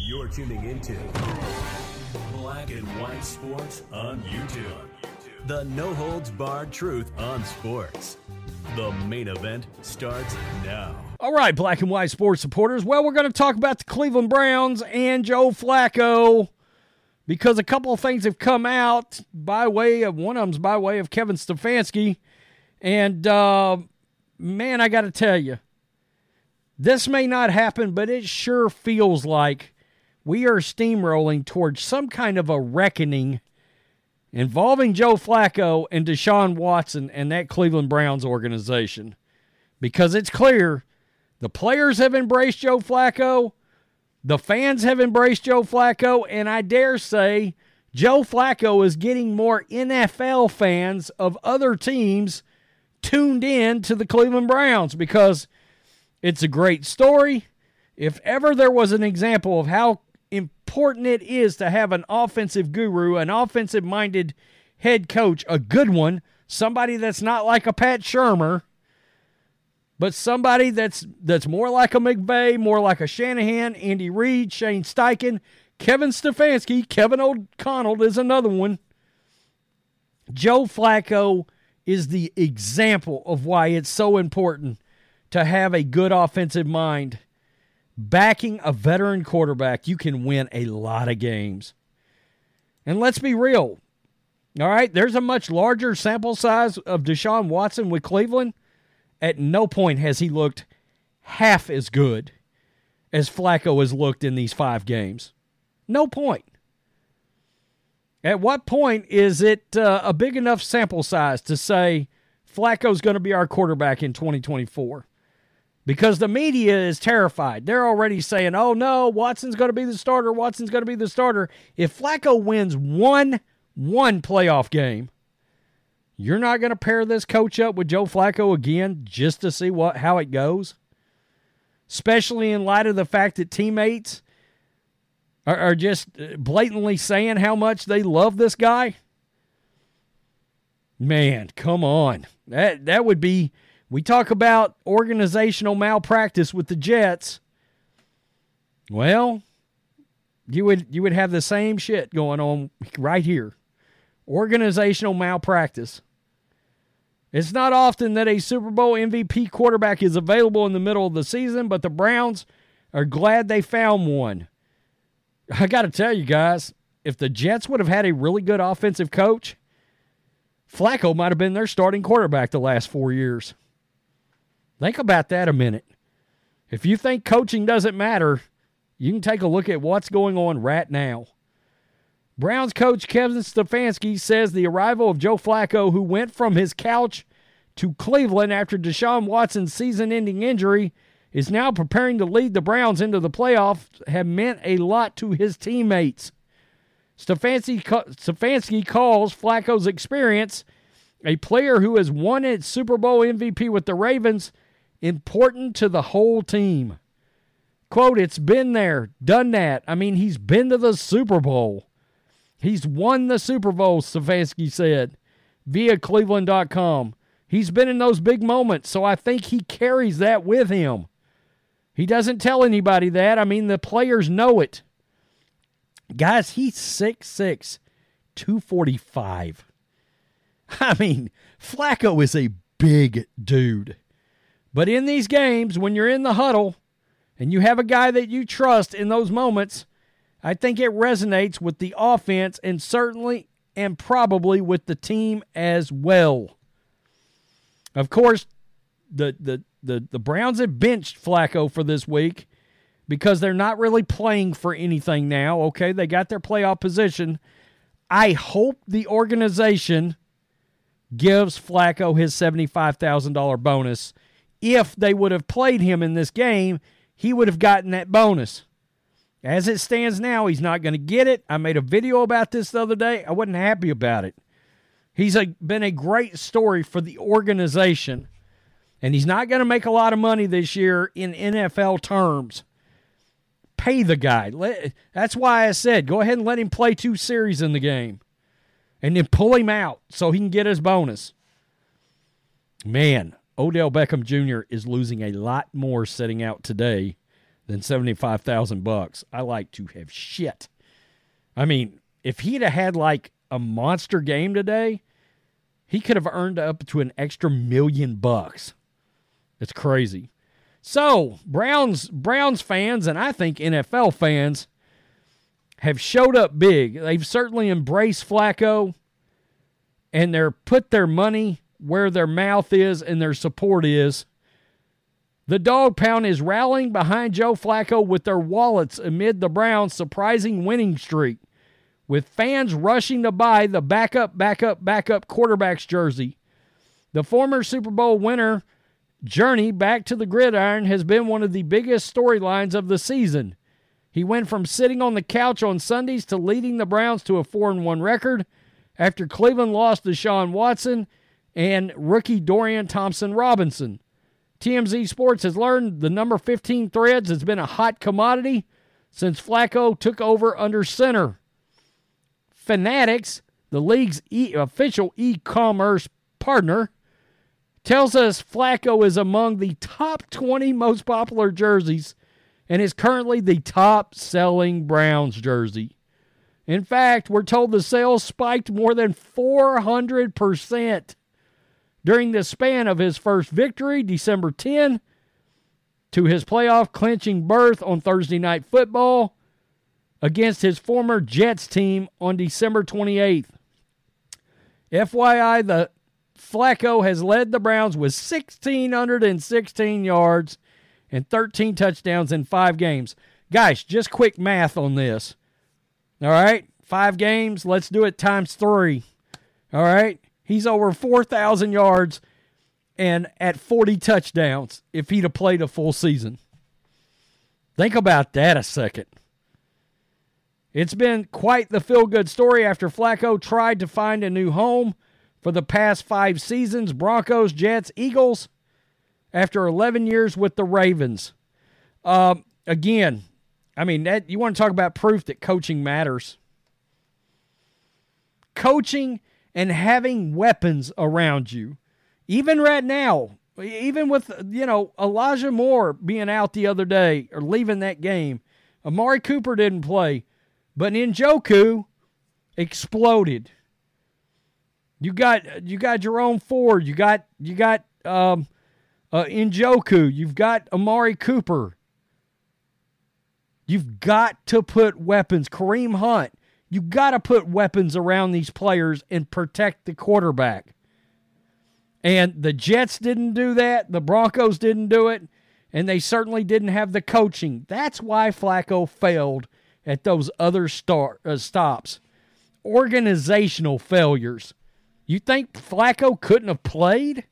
You're tuning into Black and White Sports on YouTube. The no holds barred truth on sports. The main event starts now. All right, black and white sports supporters. Well, we're going to talk about the Cleveland Browns and Joe Flacco because a couple of things have come out by way of one of them's by way of Kevin Stefanski. And uh, man, I got to tell you, this may not happen, but it sure feels like we are steamrolling towards some kind of a reckoning involving Joe Flacco and Deshaun Watson and that Cleveland Browns organization. Because it's clear the players have embraced Joe Flacco, the fans have embraced Joe Flacco, and I dare say Joe Flacco is getting more NFL fans of other teams tuned in to the Cleveland Browns because it's a great story. If ever there was an example of how important it is to have an offensive guru, an offensive minded head coach, a good one, somebody that's not like a Pat Shurmur, but somebody that's that's more like a McVay, more like a Shanahan, Andy Reid, Shane Steichen, Kevin Stefanski, Kevin O'Connell is another one. Joe Flacco is the example of why it's so important to have a good offensive mind. Backing a veteran quarterback, you can win a lot of games. And let's be real. All right, there's a much larger sample size of Deshaun Watson with Cleveland. At no point has he looked half as good as Flacco has looked in these five games. No point. At what point is it uh, a big enough sample size to say Flacco's going to be our quarterback in 2024? Because the media is terrified. They're already saying, oh no, Watson's going to be the starter. Watson's going to be the starter. If Flacco wins one, one playoff game, you're not going to pair this coach up with Joe Flacco again just to see what how it goes? Especially in light of the fact that teammates are, are just uh, blatantly saying how much they love this guy. Man, come on. That that would be we talk about organizational malpractice with the Jets. Well, you would you would have the same shit going on right here. Organizational malpractice. It's not often that a Super Bowl MVP quarterback is available in the middle of the season, but the Browns are glad they found one. I got to tell you guys, if the Jets would have had a really good offensive coach, Flacco might have been their starting quarterback the last 4 years. Think about that a minute. If you think coaching doesn't matter, you can take a look at what's going on right now. Browns coach Kevin Stefanski says the arrival of Joe Flacco, who went from his couch to Cleveland after Deshaun Watson's season ending injury, is now preparing to lead the Browns into the playoffs, have meant a lot to his teammates. Stefanski, Stefanski calls Flacco's experience, a player who has won its Super Bowl MVP with the Ravens, important to the whole team. Quote, it's been there, done that. I mean, he's been to the Super Bowl. He's won the Super Bowl, Stefanski said via Cleveland.com. He's been in those big moments, so I think he carries that with him. He doesn't tell anybody that. I mean, the players know it. Guys, he's 6'6, 245. I mean, Flacco is a big dude. But in these games, when you're in the huddle, and you have a guy that you trust in those moments, I think it resonates with the offense and certainly and probably with the team as well. Of course, the the the, the Browns have benched Flacco for this week because they're not really playing for anything now. Okay, they got their playoff position. I hope the organization gives Flacco his $75,000 bonus. If they would have played him in this game, he would have gotten that bonus. As it stands now, he's not going to get it. I made a video about this the other day. I wasn't happy about it. He's a, been a great story for the organization, and he's not going to make a lot of money this year in NFL terms. Pay the guy. Let, that's why I said go ahead and let him play two series in the game and then pull him out so he can get his bonus. Man, Odell Beckham Jr. is losing a lot more sitting out today than 75,000 bucks. I like to have shit. I mean, if he'd have had like a monster game today, he could have earned up to an extra million bucks. It's crazy. So, Browns Browns fans and I think NFL fans have showed up big. They've certainly embraced Flacco and they're put their money where their mouth is and their support is. The dog pound is rallying behind Joe Flacco with their wallets amid the Browns' surprising winning streak, with fans rushing to buy the backup, backup, backup quarterback's jersey. The former Super Bowl winner journey back to the gridiron has been one of the biggest storylines of the season. He went from sitting on the couch on Sundays to leading the Browns to a 4 1 record after Cleveland lost Deshaun Watson and rookie Dorian Thompson Robinson. TMZ Sports has learned the number 15 threads has been a hot commodity since Flacco took over under center. Fanatics, the league's e- official e commerce partner, tells us Flacco is among the top 20 most popular jerseys and is currently the top selling Browns jersey. In fact, we're told the sales spiked more than 400% during the span of his first victory, December 10, to his playoff clinching berth on Thursday Night Football against his former Jets team on December 28th. FYI, the Flacco has led the Browns with 1,616 yards and 13 touchdowns in five games. Guys, just quick math on this. All right, five games. Let's do it times three. All right, he's over 4,000 yards and at 40 touchdowns if he'd have played a full season. Think about that a second. It's been quite the feel good story after Flacco tried to find a new home for the past five seasons Broncos, Jets, Eagles, after 11 years with the Ravens. Um, again, I mean, that you want to talk about proof that coaching matters. Coaching and having weapons around you. Even right now, even with, you know, Elijah Moore being out the other day or leaving that game, Amari Cooper didn't play, but Njoku exploded. You got you got Jerome Ford, you got you got um uh Njoku, you've got Amari Cooper. You've got to put weapons. Kareem Hunt, you've got to put weapons around these players and protect the quarterback. And the Jets didn't do that. The Broncos didn't do it. And they certainly didn't have the coaching. That's why Flacco failed at those other start, uh, stops. Organizational failures. You think Flacco couldn't have played?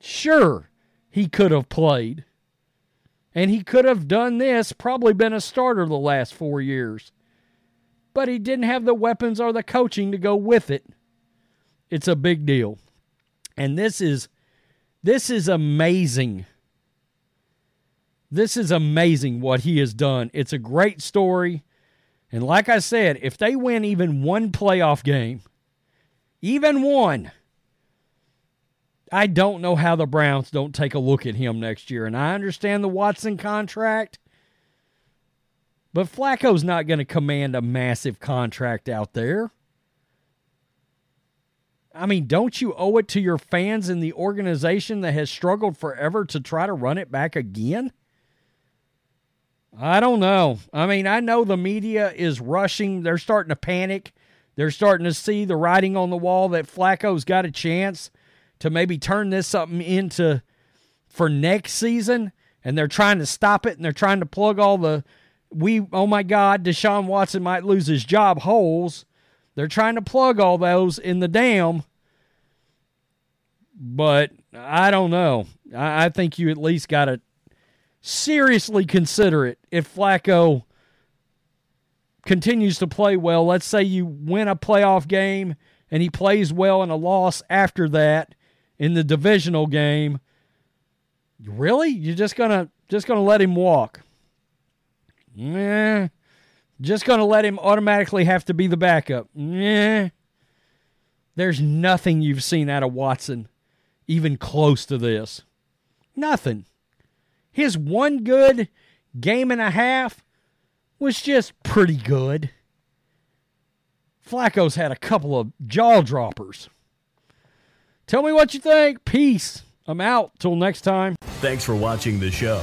Sure, he could have played. And he could have done this, probably been a starter the last four years. But he didn't have the weapons or the coaching to go with it. It's a big deal. And this is this is amazing. This is amazing what he has done. It's a great story. And like I said, if they win even one playoff game, even one, I don't know how the Browns don't take a look at him next year. And I understand the Watson contract, but Flacco's not going to command a massive contract out there. I mean, don't you owe it to your fans and the organization that has struggled forever to try to run it back again? I don't know. I mean, I know the media is rushing. They're starting to panic. They're starting to see the writing on the wall that Flacco's got a chance to maybe turn this something into for next season. And they're trying to stop it and they're trying to plug all the we oh my God, Deshaun Watson might lose his job holes. They're trying to plug all those in the dam. But I don't know. I, I think you at least got to seriously consider it if Flacco continues to play well. Let's say you win a playoff game and he plays well in a loss after that in the divisional game. Really? You're just gonna just gonna let him walk? Yeah. Just gonna let him automatically have to be the backup? Yeah. There's nothing you've seen out of Watson even close to this. Nothing. His one good game and a half was just pretty good. Flacco's had a couple of jaw droppers. Tell me what you think. Peace. I'm out. Till next time. Thanks for watching the show.